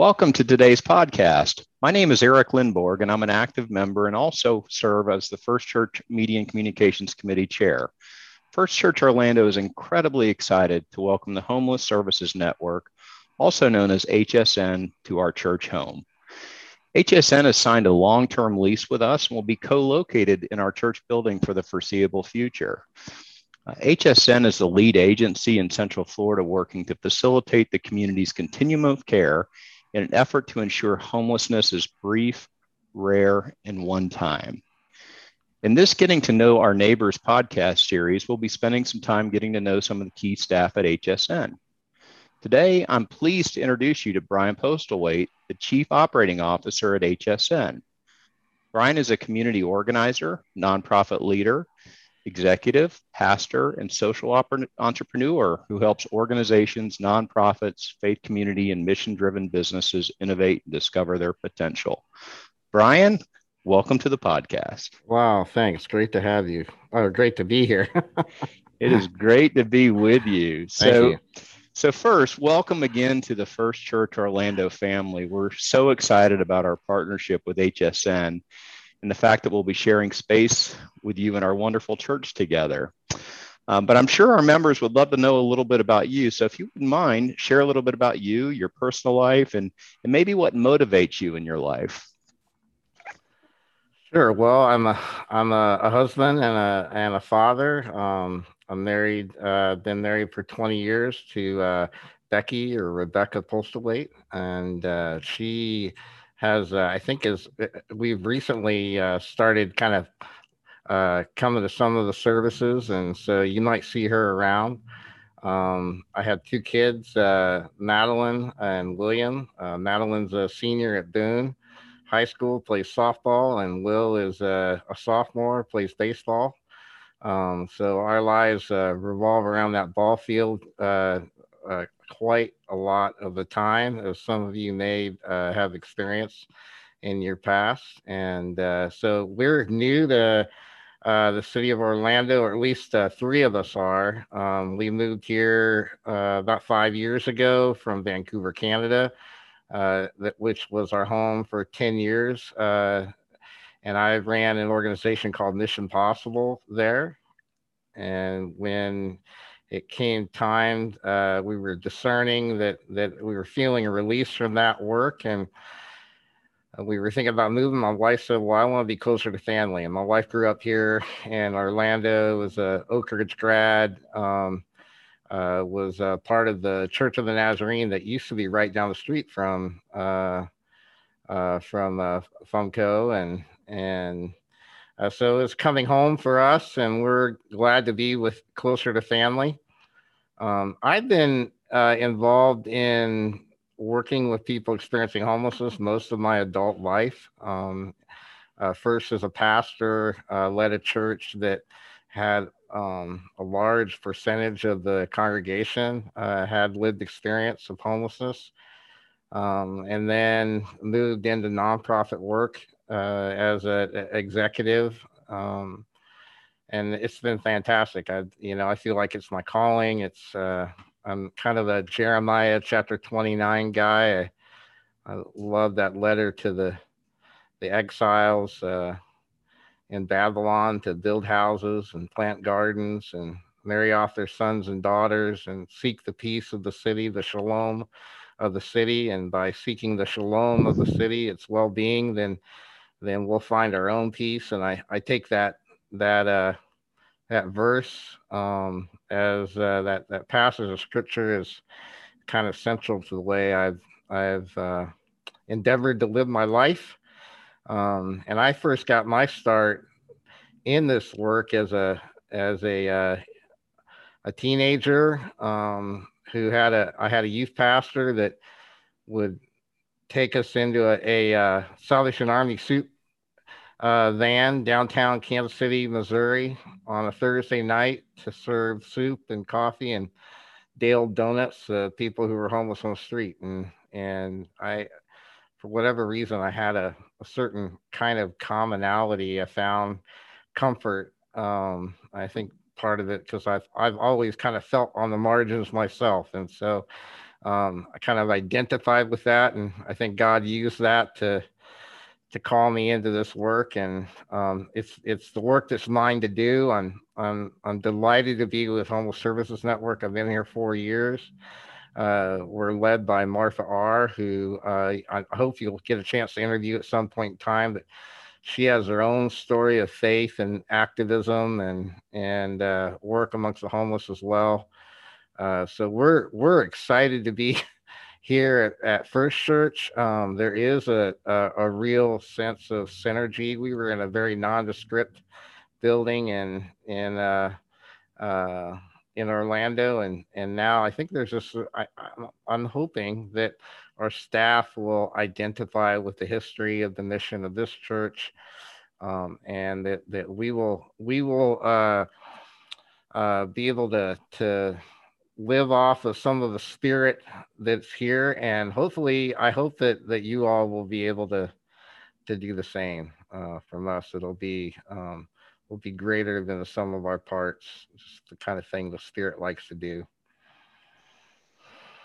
Welcome to today's podcast. My name is Eric Lindborg, and I'm an active member and also serve as the First Church Media and Communications Committee Chair. First Church Orlando is incredibly excited to welcome the Homeless Services Network, also known as HSN, to our church home. HSN has signed a long term lease with us and will be co located in our church building for the foreseeable future. Uh, HSN is the lead agency in Central Florida working to facilitate the community's continuum of care in an effort to ensure homelessness is brief, rare, and one time. In this Getting to Know Our Neighbors podcast series, we'll be spending some time getting to know some of the key staff at HSN. Today, I'm pleased to introduce you to Brian Postlethwaite, the Chief Operating Officer at HSN. Brian is a community organizer, nonprofit leader, executive, pastor, and social entrepreneur who helps organizations, nonprofits, faith community, and mission driven businesses innovate and discover their potential. Brian, welcome to the podcast. Wow, thanks. Great to have you. Oh, great to be here. it is great to be with you. So, you. So, first, welcome again to the First Church Orlando family. We're so excited about our partnership with HSN and the fact that we'll be sharing space with you in our wonderful church together. Um, but I'm sure our members would love to know a little bit about you. So if you wouldn't mind, share a little bit about you, your personal life, and, and maybe what motivates you in your life. Sure. Well, I'm a I'm a, a husband and a and a father. Um, I'm married. Uh, been married for 20 years to uh, Becky or Rebecca Postlethwaite, and uh, she has, uh, I think, is uh, we've recently uh, started kind of uh, coming to some of the services, and so you might see her around. Um, I have two kids, uh, Madeline and William. Uh, Madeline's a senior at Boone High School, plays softball, and Will is a, a sophomore, plays baseball. Um, so our lives revolve around that ball field quite a lot of the time, as some of you may uh, have experienced in your past. And uh, so we're new to uh, the city of Orlando, or at least uh, three of us are. Um, we moved here uh, about five years ago from Vancouver, Canada, uh, that, which was our home for 10 years. and I ran an organization called Mission Possible there. And when it came time uh, we were discerning that that we were feeling a release from that work and we were thinking about moving. My wife said well i want to be closer to family. And my wife grew up here in orlando was a oak ridge grad um, uh, was a part of the church of the nazarene that used to be right down the street from uh, uh, from uh, Fumco and and uh, so it's coming home for us, and we're glad to be with closer to family. Um, I've been uh, involved in working with people experiencing homelessness most of my adult life. Um, uh, first, as a pastor, uh, led a church that had um, a large percentage of the congregation uh, had lived experience of homelessness. Um, and then moved into nonprofit work uh, as an executive. Um, and it's been fantastic. I, you know, I feel like it's my calling. It's, uh, I'm kind of a Jeremiah chapter 29 guy. I, I love that letter to the, the exiles uh, in Babylon to build houses and plant gardens and marry off their sons and daughters and seek the peace of the city, the shalom of the city. And by seeking the shalom of the city, its well-being, then then we'll find our own peace. And I, I take that that uh that verse um as uh, that that passage of scripture is kind of central to the way I've I've uh, endeavored to live my life. Um, and I first got my start in this work as a as a uh, a teenager. Um, who had a I had a youth pastor that would take us into a, a uh, Salvation Army soup uh, van downtown Kansas City, Missouri, on a Thursday night to serve soup and coffee and Dale donuts to people who were homeless on the street. And and I, for whatever reason, I had a, a certain kind of commonality. I found comfort. Um, I think part of it because I've I've always kind of felt on the margins myself, and so um, I kind of identified with that, and I think God used that to to call me into this work, and um, it's it's the work that's mine to do. I'm I'm I'm delighted to be with Homeless Services Network. I've been here four years. Uh, we're led by Martha Are, who uh, I hope you'll get a chance to interview at some point in time. But she has her own story of faith and activism and and uh, work amongst the homeless as well. Uh, so we're we're excited to be here at, at First Church. Um, there is a, a, a real sense of synergy. We were in a very nondescript building and in uh, uh, in Orlando, and and now I think there's this. I, I'm hoping that our staff will identify with the history of the mission of this church, um, and that that we will we will uh, uh, be able to to live off of some of the spirit that's here and hopefully i hope that that you all will be able to to do the same uh, from us. It'll be um, will be greater than the sum of our parts just the kind of thing the spirit likes to do.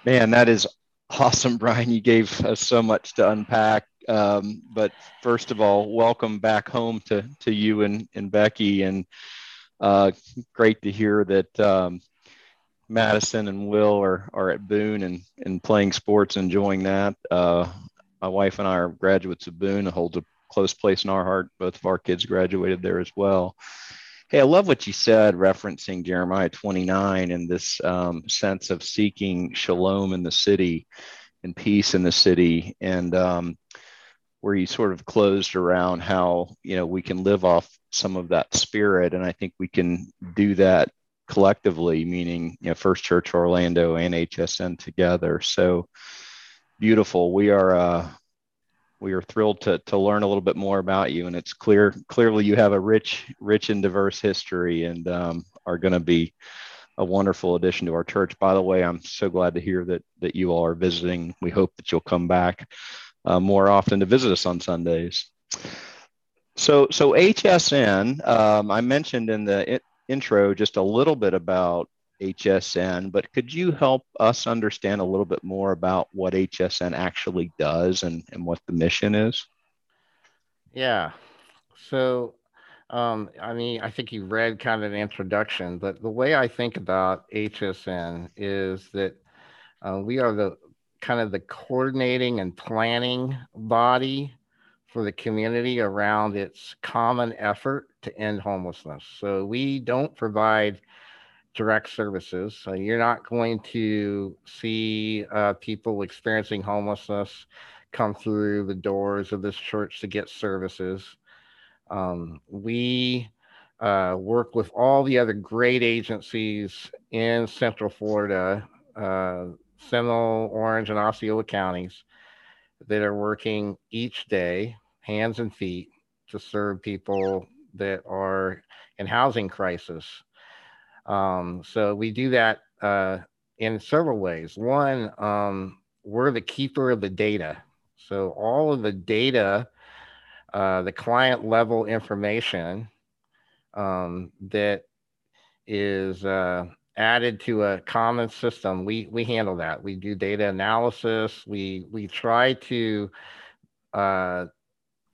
Man that is awesome brian. You gave us so much to unpack. Um, but first of all welcome back home to to you and and becky and uh, great to hear that um, Madison and Will are, are at Boone and, and playing sports, enjoying that. Uh, my wife and I are graduates of Boone. Holds a close place in our heart. Both of our kids graduated there as well. Hey, I love what you said, referencing Jeremiah 29 and this um, sense of seeking shalom in the city and peace in the city. And um, where you sort of closed around how, you know, we can live off some of that spirit. And I think we can do that collectively, meaning you know First Church Orlando and HSN together. So beautiful. We are uh, we are thrilled to to learn a little bit more about you, and it's clear clearly you have a rich rich and diverse history, and um, are going to be a wonderful addition to our church. By the way, I'm so glad to hear that that you all are visiting. We hope that you'll come back uh, more often to visit us on Sundays. So, so HSN, um, I mentioned in the intro just a little bit about HSN, but could you help us understand a little bit more about what HSN actually does and, and what the mission is? Yeah. So, um, I mean, I think you read kind of an introduction, but the way I think about HSN is that uh, we are the kind of the coordinating and planning body for the community around its common effort to end homelessness. So we don't provide direct services. So you're not going to see uh, people experiencing homelessness come through the doors of this church to get services. Um, we uh, work with all the other great agencies in Central Florida, uh, Seminole, Orange, and Osceola counties that are working each day hands and feet to serve people that are in housing crisis. Um, so we do that uh, in several ways. One, um, we're the keeper of the data. So all of the data, uh, the client level information um, that is uh, added to a common system, we we handle that. We do data analysis. We we try to uh,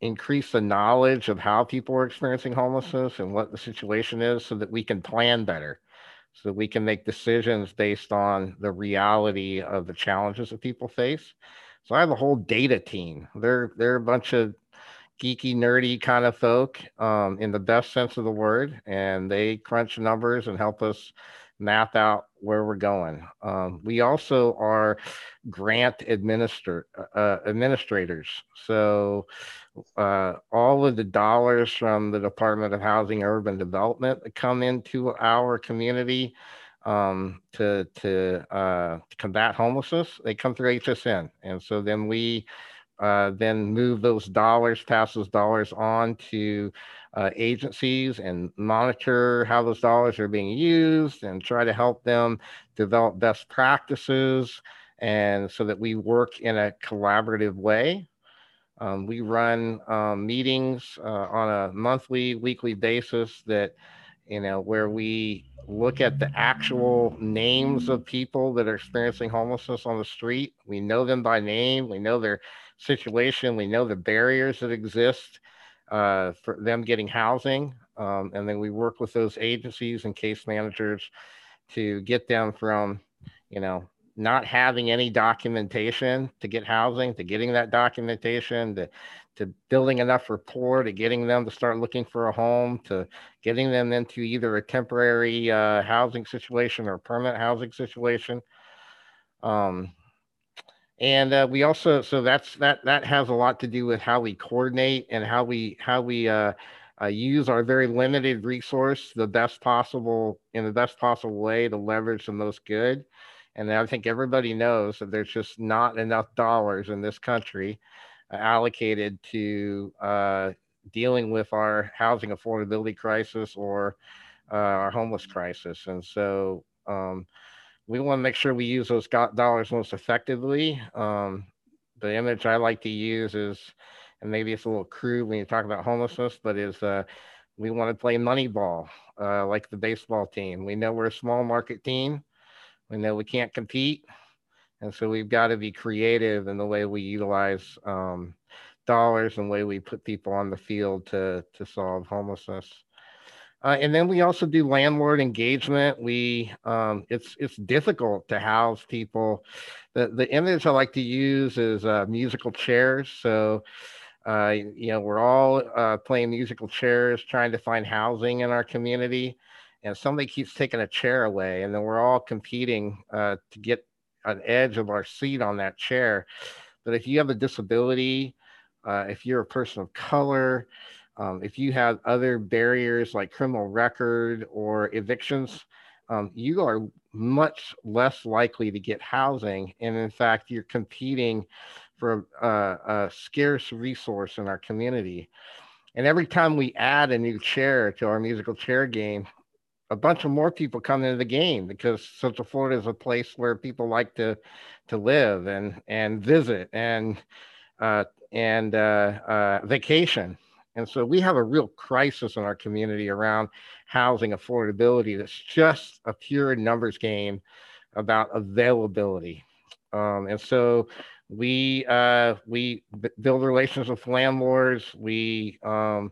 increase the knowledge of how people are experiencing homelessness and what the situation is so that we can plan better so that we can make decisions based on the reality of the challenges that people face. So i have a whole data team. They're they're a bunch of geeky nerdy kind of folk um, in the best sense of the word and they crunch numbers and help us map out where we're going. Um, we also are grant administer uh, administrators. So uh, all of the dollars from the Department of Housing and Urban Development come into our community, um, to to, uh, combat homelessness, they come through HSN, and so then we uh, then move those dollars, pass those dollars on to uh, agencies and monitor how those dollars are being used and try to help them develop best practices and so that we work in a collaborative way. Um, we run um, meetings uh, on a monthly, weekly basis that, you know, where we look at the actual names of people that are experiencing homelessness on the street. We know them by name, we know their situation, we know the barriers that exist uh, for them getting housing. Um, and then we work with those agencies and case managers to get them from, you know, not having any documentation to get housing, to getting that documentation, to, to building enough rapport, to getting them to start looking for a home, to getting them into either a temporary uh, housing situation or permanent housing situation. Um, and uh, we also so that's that that has a lot to do with how we coordinate and how we how we uh, uh, use our very limited resource the best possible in the best possible way to leverage the most good and I think everybody knows that there's just not enough dollars in this country uh, allocated to uh, dealing with our housing affordability crisis or uh, our homeless crisis. And so um, we want to make sure we use those dollars most effectively. Um, the image I like to use is, and maybe it's a little crude when you talk about homelessness, but is uh, we want to play money ball uh, like the baseball team. We know we're a small market team. We know we can't compete. And so we've got to be creative in the way we utilize um, dollars and the way we put people on the field to, to solve homelessness. Uh, and then we also do landlord engagement. We um, it's it's difficult to house people. The the image I like to use is uh, musical chairs. So uh, you know we're all uh, playing musical chairs, trying to find housing in our community and somebody keeps taking a chair away, and then we're all competing uh, to get an edge of our seat on that chair. But if you have a disability, uh, if you're a person of color, um, if you have other barriers like criminal record or evictions, um, you are much less likely to get housing. And in fact, you're competing for a, a scarce resource in our community. And every time we add a new chair to our musical chair game, a bunch of more people come into the game because Central Florida is a place where people like to to live and and visit and uh, and uh, uh, vacation. And so we have a real crisis in our community around housing affordability. That's just a pure numbers game about availability. Um, and so we uh, we build relations with landlords. We um,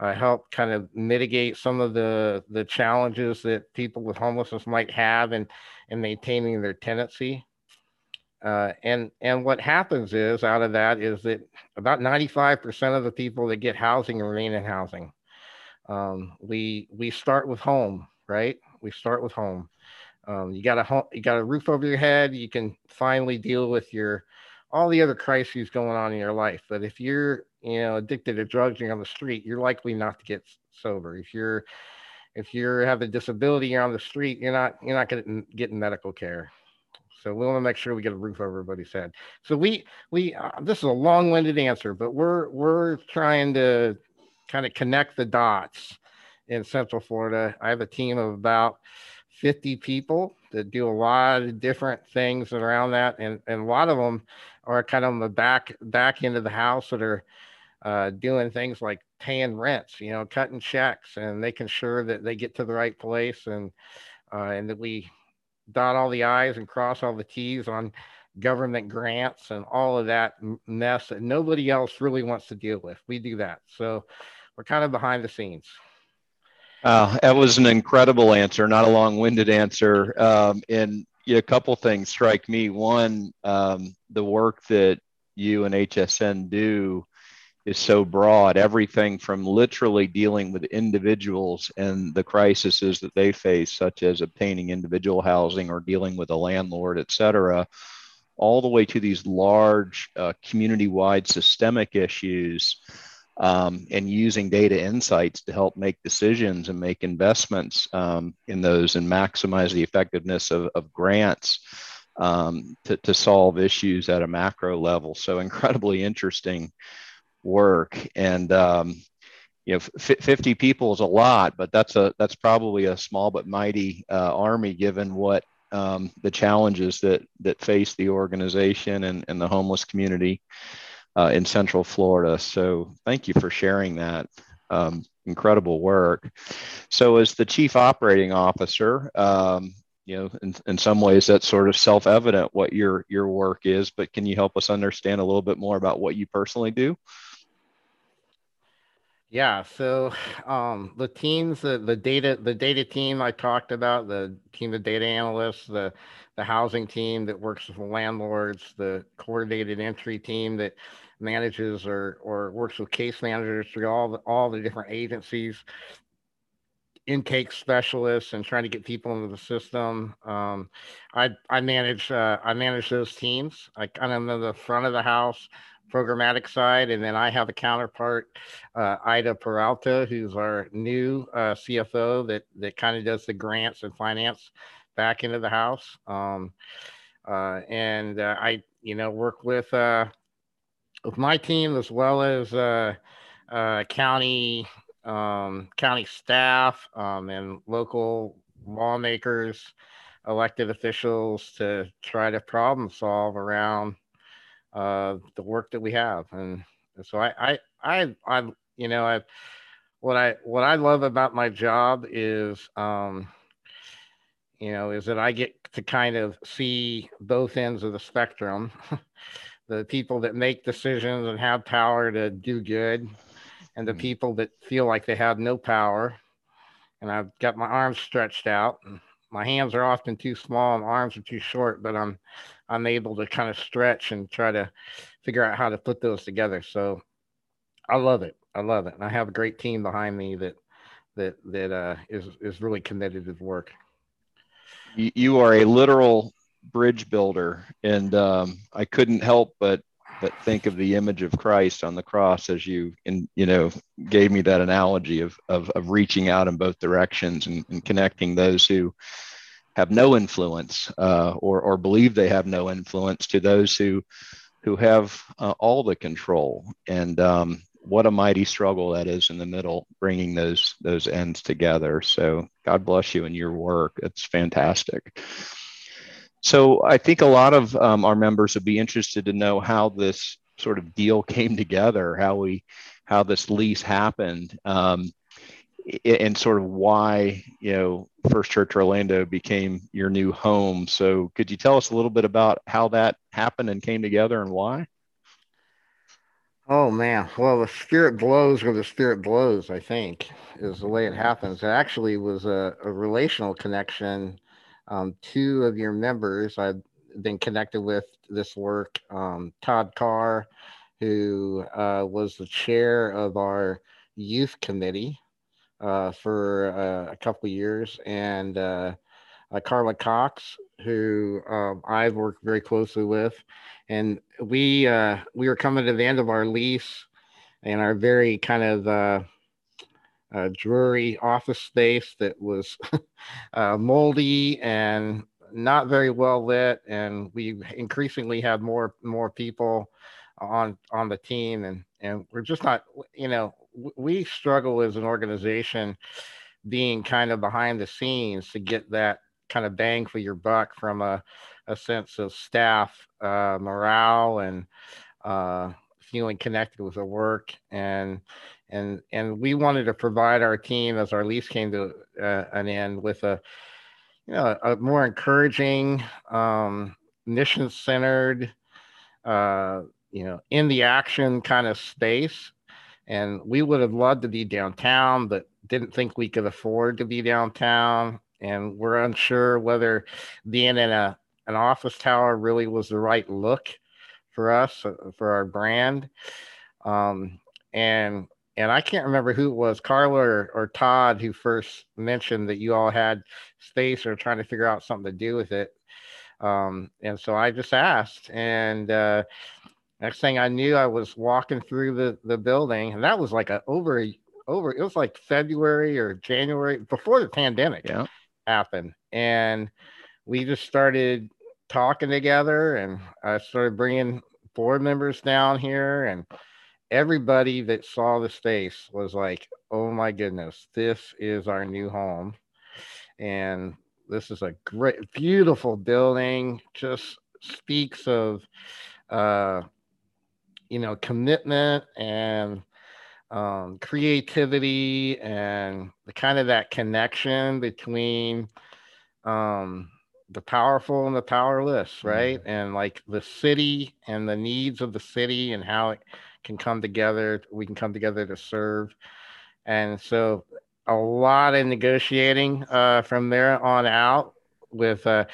uh, help kind of mitigate some of the the challenges that people with homelessness might have in in maintaining their tenancy. Uh, and and what happens is out of that is that about 95% of the people that get housing remain in housing. Um, we we start with home, right? We start with home. Um, you got a home, you got a roof over your head. You can finally deal with your all the other crises going on in your life. But if you're you know addicted to drugs you're on the street you're likely not to get sober if you're if you have a disability you're on the street you're not you're not getting getting medical care so we want to make sure we get a roof over everybody's head. So we we uh, this is a long-winded answer but we're we're trying to kind of connect the dots in central florida. I have a team of about 50 people that do a lot of different things around that and, and a lot of them are kind of on the back back end of the house that are uh, doing things like paying rents, you know, cutting checks, and making sure that they get to the right place, and uh, and that we dot all the i's and cross all the t's on government grants and all of that mess that nobody else really wants to deal with. We do that, so we're kind of behind the scenes. Uh, that was an incredible answer, not a long-winded answer. Um, and a couple things strike me. One, um, the work that you and HSN do is so broad everything from literally dealing with individuals and the crises that they face such as obtaining individual housing or dealing with a landlord et cetera all the way to these large uh, community-wide systemic issues um, and using data insights to help make decisions and make investments um, in those and maximize the effectiveness of, of grants um, to, to solve issues at a macro level. So incredibly interesting work. And um, you know, 50 people is a lot, but that's a that's probably a small but mighty uh, army given what um, the challenges that that face the organization and, and the homeless community uh, in Central Florida. So thank you for sharing that. Um, incredible work. So as the chief operating officer, um, you know, in, in some ways that's sort of self-evident what your your work is, but can you help us understand a little bit more about what you personally do? Yeah, so um, the teams, the, the data, the data team I talked about, the team of data analysts, the the housing team that works with landlords, the coordinated entry team that manages or or works with case managers through all the all the different agencies, intake specialists, and trying to get people into the system. Um, I I manage uh, I manage those teams. I kind of in the front of the house programmatic side. And then I have a counterpart, uh, Ida Peralta, who's our new uh, CFO that, that kind of does the grants and finance back into the house. Um, uh, and uh, I, you know, work with, uh, with my team as well as uh, county, um, county staff um, and local lawmakers, elected officials to try to problem solve around uh, the work that we have. And so I, I, I, I, you know, I, what I, what I love about my job is, um, you know, is that I get to kind of see both ends of the spectrum. the people that make decisions and have power to do good, and the mm-hmm. people that feel like they have no power. And I've got my arms stretched out. And my hands are often too small and arms are too short, but I'm I'm able to kind of stretch and try to figure out how to put those together. So I love it. I love it. And I have a great team behind me that that that uh, is is really committed to work. You are a literal bridge builder, and um, I couldn't help but but think of the image of Christ on the cross as you and you know gave me that analogy of of, of reaching out in both directions and, and connecting those who have no influence uh, or, or believe they have no influence to those who who have uh, all the control. And um, what a mighty struggle that is in the middle bringing those those ends together. So god bless you and your work. It's fantastic. So i think a lot of um, our members would be interested to know how this sort of deal came together how we how this lease happened. Um, and sort of why you know First Church Orlando became your new home. So could you tell us a little bit about how that happened and came together and why? Oh man, well the spirit blows where the spirit blows. I think is the way it happens. It actually was a, a relational connection. Um, two of your members I've been connected with this work. Um, Todd Carr, who uh, was the chair of our youth committee uh, for uh, a couple years, and uh, uh, Carla Cox, who um, I've worked very closely with, and we uh, we were coming to the end of our lease, and our very kind of uh, dreary office space that was moldy and not very well lit, and we increasingly had more more people on on the team, and and we're just not, you know, we struggle as an organization being kind of behind the scenes to get that kind of bang for your buck from a, a sense of staff uh, morale and uh, feeling connected with the work and and and we wanted to provide our team as our lease came to uh, an end with a you know a more encouraging um, mission centered uh, you know in the action kind of space and we would have loved to be downtown, but didn't think we could afford to be downtown. And we're unsure whether being in a an office tower really was the right look for us uh, for our brand. Um, and and I can't remember who it was, Carla or, or, Todd, who first mentioned that you all had space or trying to figure out something to do with it. Um, and so I just asked, and uh, Next thing I knew, I was walking through the, the building, and that was like a over a over. It was like February or January before the pandemic Yeah. happened, and we just started talking together, and I started bringing board members down here, and everybody that saw the space was like, "Oh my goodness, this is our new home," and this is a great, beautiful building. Just speaks of. Uh, you know commitment and um, creativity and the kind of that connection between um, the powerful and the powerless right mm-hmm. and like the city and the needs of the city and how it can come together we can come together to serve and so a lot of negotiating uh, from there on out with uh,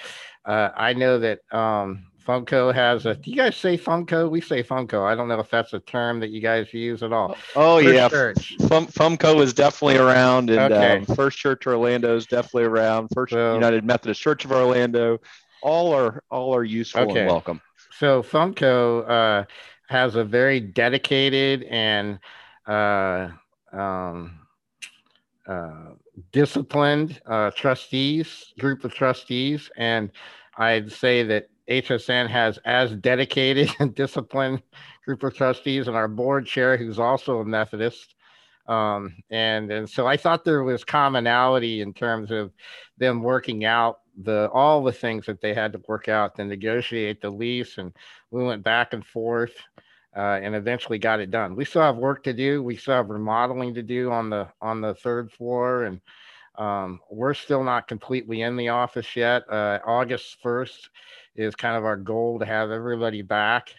uh, i know that um, Fumco has a. Do you guys say Fumco? We say Fumco. I don't know if that's a term that you guys use at all. Oh First yeah, Church. Fum, Fumco is definitely around, and okay. um, First Church Orlando is definitely around. First so, United Methodist Church of Orlando, all are all are useful okay. and welcome. So Fumco uh, has a very dedicated and uh, um, uh, disciplined uh, trustees group of trustees, and I'd say that HSN has as dedicated and disciplined group of trustees and our board chair, who's also a Methodist. Um, and, and so I thought there was commonality in terms of them working out the all the things that they had to work out to negotiate the lease. And we went back and forth uh, and eventually got it done. We still have work to do. We still have remodeling to do on the on the third floor and um, we're still not completely in the office yet. Uh, August 1st is kind of our goal to have everybody back.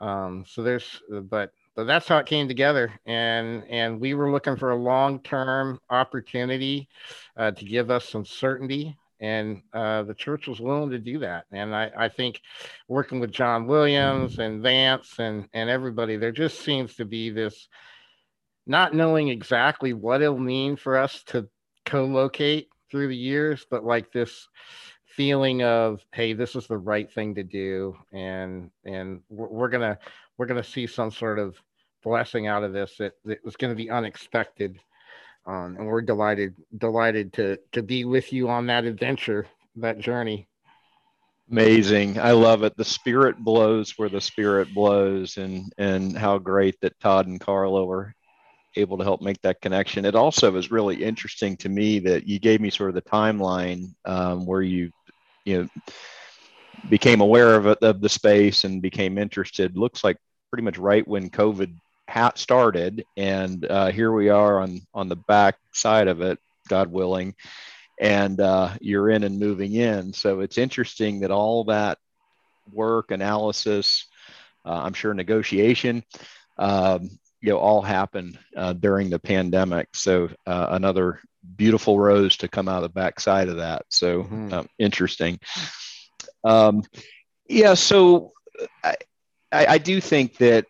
Um, so there's, uh, but but that's how it came together, and and we were looking for a long term opportunity uh, to give us some certainty, and uh, the church was willing to do that. And I I think working with John Williams and Vance and and everybody, there just seems to be this not knowing exactly what it'll mean for us to co-locate through the years, but like this feeling of hey this is the right thing to do and and we're, gonna we're gonna see some sort of blessing out of this that, that was to be unexpected um, and we're delighted delighted to to be with you on that adventure that journey. Amazing. I love it. The spirit blows where the spirit blows and and how great that todd and carla are able to help make that connection it also was really interesting to me that you gave me sort of the timeline um, where you you know became aware of of the space and became interested. Looks like pretty much right when COVID ha- started, and uh, here we are on on the back side of it, God willing, and uh, you're in and moving in. So it's interesting that all that work, analysis, uh, I'm sure negotiation, um, you know, all happened uh, during the pandemic. So uh, another beautiful rose to come out of the backside of that. So mm-hmm. um, interesting. Um, yeah, so I, I, do think that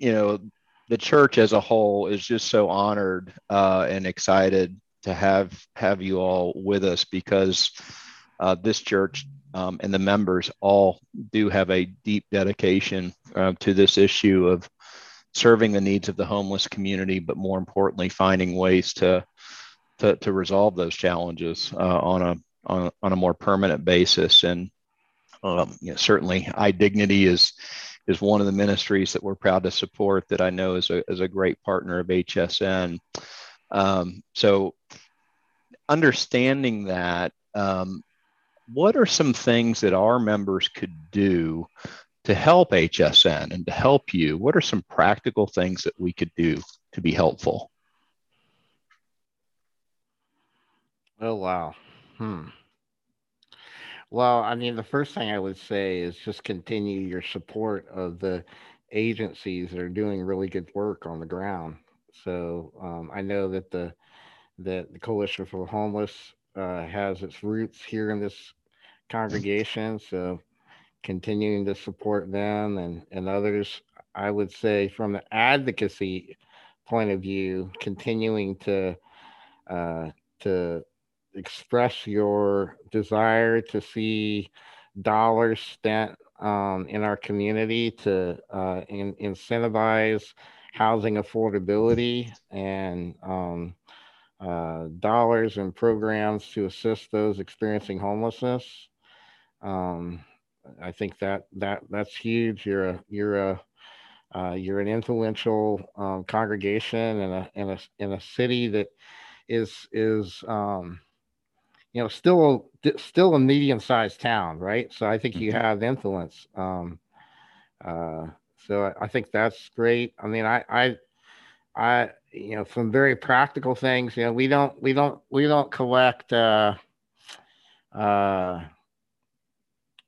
you know the church as a whole is just so honored uh, and excited to have have you all with us because uh, this church um, and the members all do have a deep dedication uh, to this issue of serving the needs of the homeless community, but more importantly, finding ways to to, to resolve those challenges uh, on a on, on a more permanent basis. And um, you know, certainly, iDignity is is one of the ministries that we're proud to support. That I know is a is a great partner of HSN. Um, so, understanding that, um, what are some things that our members could do to help HSN and to help you? What are some practical things that we could do to be helpful? Oh wow. Hmm. Well, I mean, the first thing I would say is just continue your support of the agencies that are doing really good work on the ground. So um, I know that the that the Coalition for the Homeless uh, has its roots here in this congregation. So continuing to support them and and others, I would say from the advocacy point of view, continuing to uh, to express your desire to see dollars spent um, in our community to uh, in, incentivize housing affordability and um, uh, dollars and programs to assist those experiencing homelessness. Um, I think that that that's huge. You're a you're a uh, you're an influential um, congregation in a in a in a city that is is um, you know still still a medium sized town, right? So I think you mm-hmm. have influence. Um, uh, so I, I think that's great. I mean, I I I you know some very practical things. You know, we don't we don't we don't collect. Uh, uh,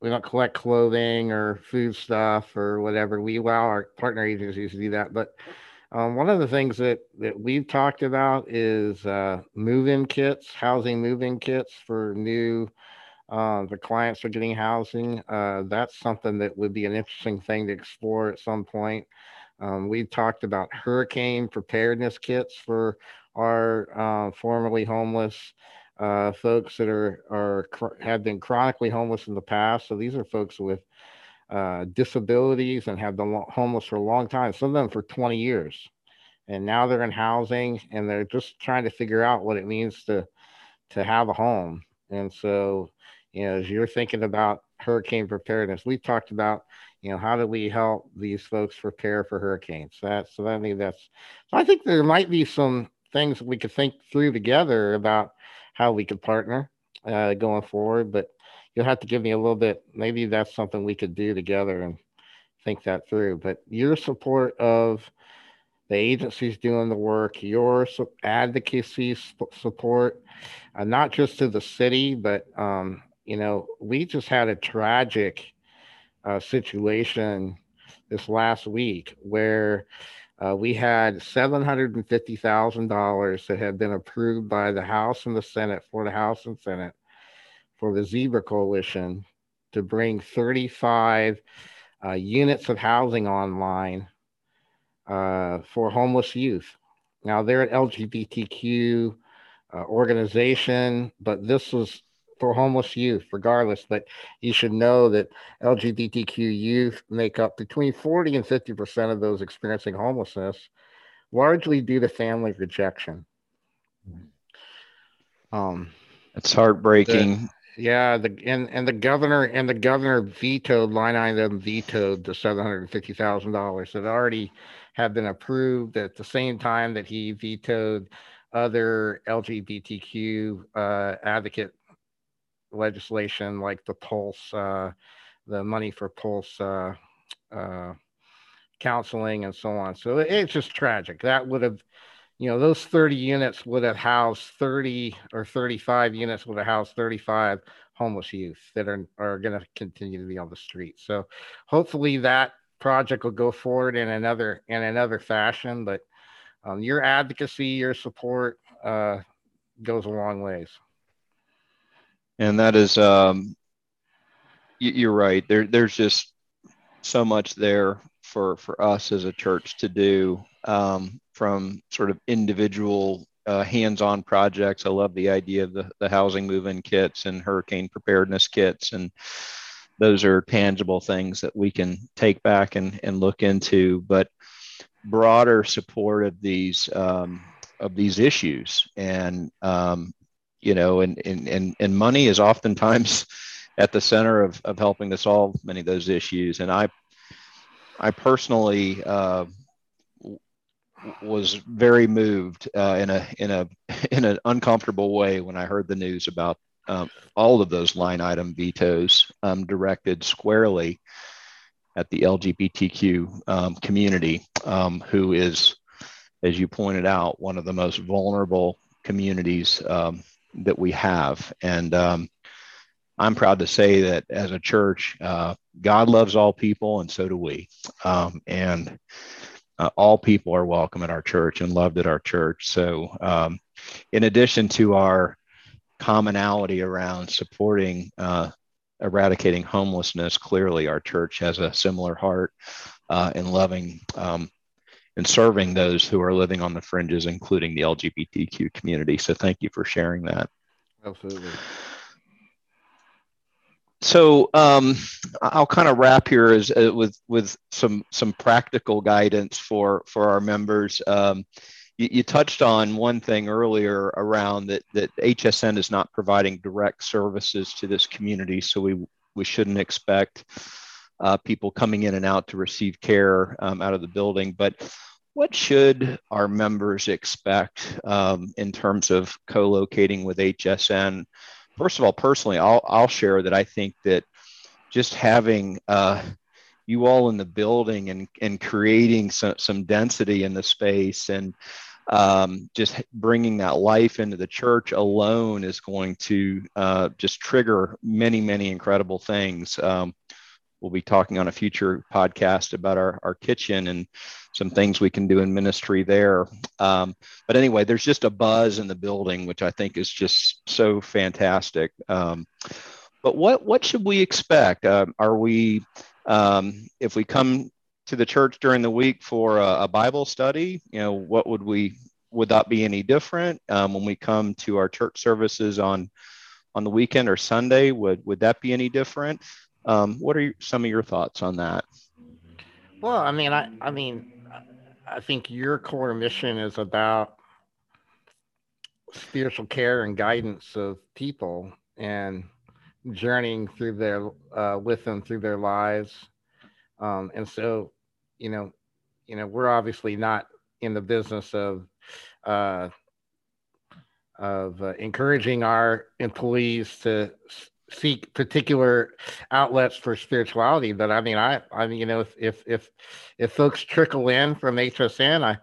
we don't collect clothing or food stuff or whatever. We allow our partner agencies to do that. But um, one of the things that, that we've talked about is uh, move-in kits, housing move-in kits for new, uh, the clients are getting housing. Uh, that's something that would be an interesting thing to explore at some point. Um, we've talked about hurricane preparedness kits for our uh, formerly homeless uh, folks that are are have been chronically homeless in the past. So these are folks with uh, disabilities and have been homeless for a long time. Some of them for 20 years, and now they're in housing and they're just trying to figure out what it means to to have a home. And so, you know, as you're thinking about hurricane preparedness, we talked about you know how do we help these folks prepare for hurricanes that's so i think that's so i think there might be some things that we could think through together about how we could partner uh, going forward. But you'll have to give me a little bit. Maybe that's something we could do together and think that through. But your support of the agencies doing the work, your advocacy support, uh, not just to the city, but um, you know, we just had a tragic uh, situation this last week where uh, we had $750,000 that had been approved by the House and the Senate for the House and Senate for the Zebra Coalition to bring 35 uh, units of housing online uh, for homeless youth. Now, they're an LGBTQ uh, organization, but this was for homeless youth, regardless. But you should know that LGBTQ youth make up between 40 and 50% of those experiencing homelessness, largely due to family rejection. Um, it's heartbreaking. The, yeah, the and and the governor and the governor vetoed line item vetoed the seven hundred fifty thousand dollars that already had been approved at the same time that he vetoed other LGBTQ uh, advocate legislation like the Pulse, uh, the money for Pulse uh, uh, counseling and so on. So it's just tragic. That would have, you know, those 30 units would have housed 30 or 35 units would have housed 35 homeless youth that are, are going to continue to be on the street. So hopefully that project will go forward in another in another fashion. But um, your advocacy, your support uh, goes a long ways and that is um, you're right. There there's just so much there for for us as a church to do um, from sort of individual uh, hands-on projects. I love the idea of the, the housing move-in kits and hurricane preparedness kits. And those are tangible things that we can take back and, and look into. But broader support of these um, of these issues and um, you know, and, and, and, money is oftentimes at the center of, of helping to solve many of those issues. And I, I personally uh, was very moved uh, in a in a in an uncomfortable way when I heard the news about um, all of those line item vetoes um, directed squarely at the LGBTQ um, community, um, who is, as you pointed out, one of the most vulnerable communities um, that we have. And um, I'm proud to say that as a church, uh, God loves all people, and so do we. Um, and uh, all people are welcome at our church and loved at our church. So, um, in addition to our commonality around supporting uh, eradicating homelessness, clearly our church has a similar heart uh, in loving um, and serving those who are living on the fringes, including the LGBTQ community. So thank you for sharing that. Absolutely. so um, I'll kind of wrap here as, uh, with with some some practical guidance for for our members. Um, you, you, touched on one thing earlier around that that HSN is not providing direct services to this community, so we we shouldn't expect uh, people coming in and out to receive care um, out of the building. But what should our members expect um, in terms of co-locating with HSN? first of all, personally, I'll I'll share that I think that just having uh, you all in the building and and creating some some density in the space and um, just bringing that life into the church alone is going to uh, just trigger many many incredible things. Um, we'll be talking on a future podcast about our, our kitchen and some things we can do in ministry there. Um, but anyway, there's just a buzz in the building, which I think is just so fantastic. Um, but what what should we expect? Uh, are we um, if we come to the church during the week for a, a, Bible study? You know, what would we would that be any different um, when we come to our church services on on the weekend or Sunday? Would would that be any different? Um, what are some of your thoughts on that? Well, I mean, I, I mean, I think your core mission is about spiritual care and guidance of people and journeying through their uh, with them through their lives. Um, and so, you know, you know, we're obviously not in the business of uh, of uh, encouraging our employees to seek particular outlets for spirituality but i mean i i mean you know if if if, if folks trickle in from hsn i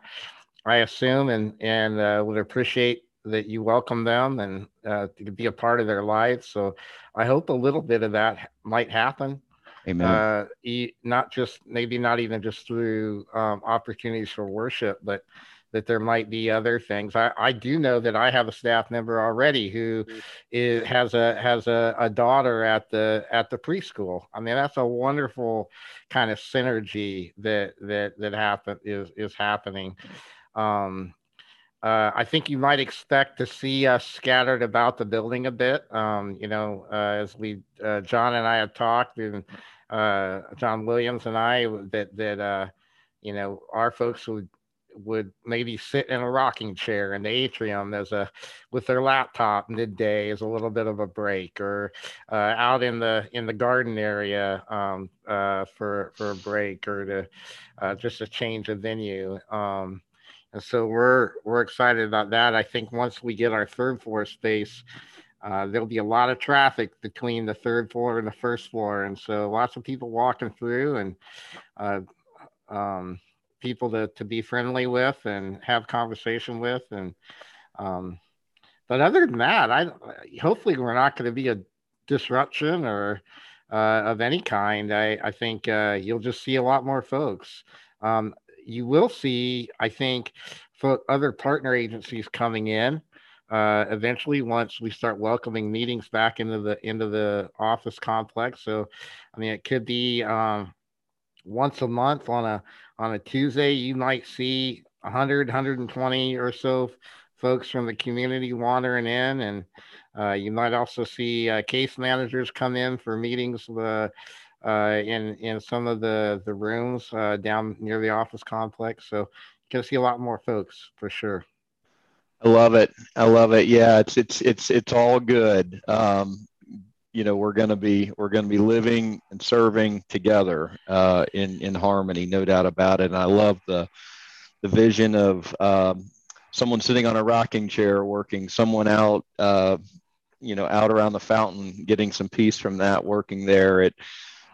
i assume and and uh, would appreciate that you welcome them and uh, to be a part of their lives so i hope a little bit of that might happen Amen. Uh, not just maybe not even just through um, opportunities for worship, but that there might be other things. I, I do know that I have a staff member already who mm. has a has a, a daughter at the at the preschool. I mean, that's a wonderful kind of synergy that that that happen is is happening. Um, uh, I think you might expect to see us scattered about the building a bit. Um, you know, uh, as we uh, John and I have talked, and uh, John Williams and I that that uh, you know our folks would would maybe sit in a rocking chair in the atrium as a with their laptop midday as a little bit of a break or uh, out in the in the garden area um, uh, for for a break or to uh, just a change of venue um, and so we're we're excited about that. I think once we get our third floor space uh, there'll be a lot of traffic between the third floor and the first floor and so lots of people walking through and uh, um, people to, to be friendly with and have conversation with and um, but other than that i hopefully we're not going to be a disruption or uh, of any kind. I, I think uh, you'll just see a lot more folks. Um, you will see i think for other partner agencies coming in uh, eventually once we start welcoming meetings back into the into the office complex. So i mean it could be um, once a month on a on a Tuesday, you might see 100, 120 or so folks from the community wandering in, and uh, you might also see uh, case managers come in for meetings uh, uh in in some of the the rooms uh, down near the office complex. So you're gonna see a lot more folks for sure. I love it. I love it. Yeah, it's it's it's it's all good. Um, you know we're going to be we're going to be living and serving together uh, in in harmony, no doubt about it. And I love the the vision of um, someone sitting on a rocking chair working, someone out uh, you know out around the fountain getting some peace from that working there. It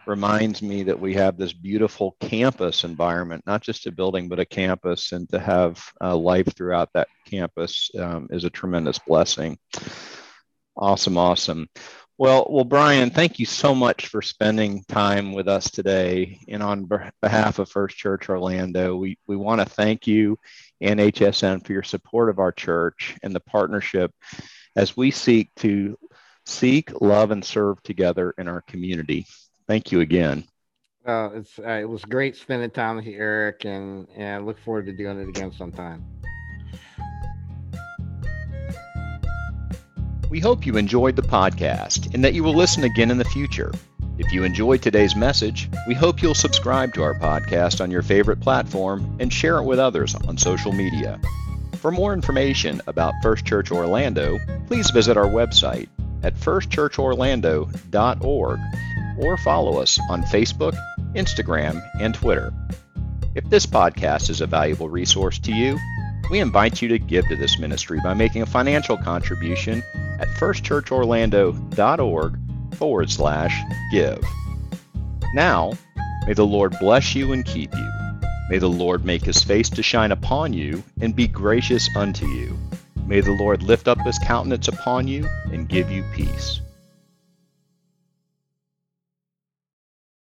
reminds me that we have this beautiful campus environment, not just a building, but a campus, and to have uh, life throughout that campus um, is a tremendous blessing. Awesome, awesome. Well, well, Brian, thank you so much for spending time with us today. And on behalf of First Church Orlando, we, we want to thank you and HSN for your support of our church and the partnership as we seek to seek, love, and serve together in our community. Thank you again. Uh, it's uh, it was great spending time with you, Eric, and and I look forward to doing it again sometime. We hope you enjoyed the podcast and that you will listen again in the future. If you enjoyed today's message, we hope you'll subscribe to our podcast on your favorite platform and share it with others on social media. For more information about First Church Orlando, please visit our website at firstchurchorlando.org or follow us on Facebook, Instagram, and Twitter. If this podcast is a valuable resource to you, we invite you to give to this ministry by making a financial contribution at firstchurchorlando.org forward slash give. Now, may the Lord bless you and keep you. May the Lord make his face to shine upon you and be gracious unto you. May the Lord lift up his countenance upon you and give you peace.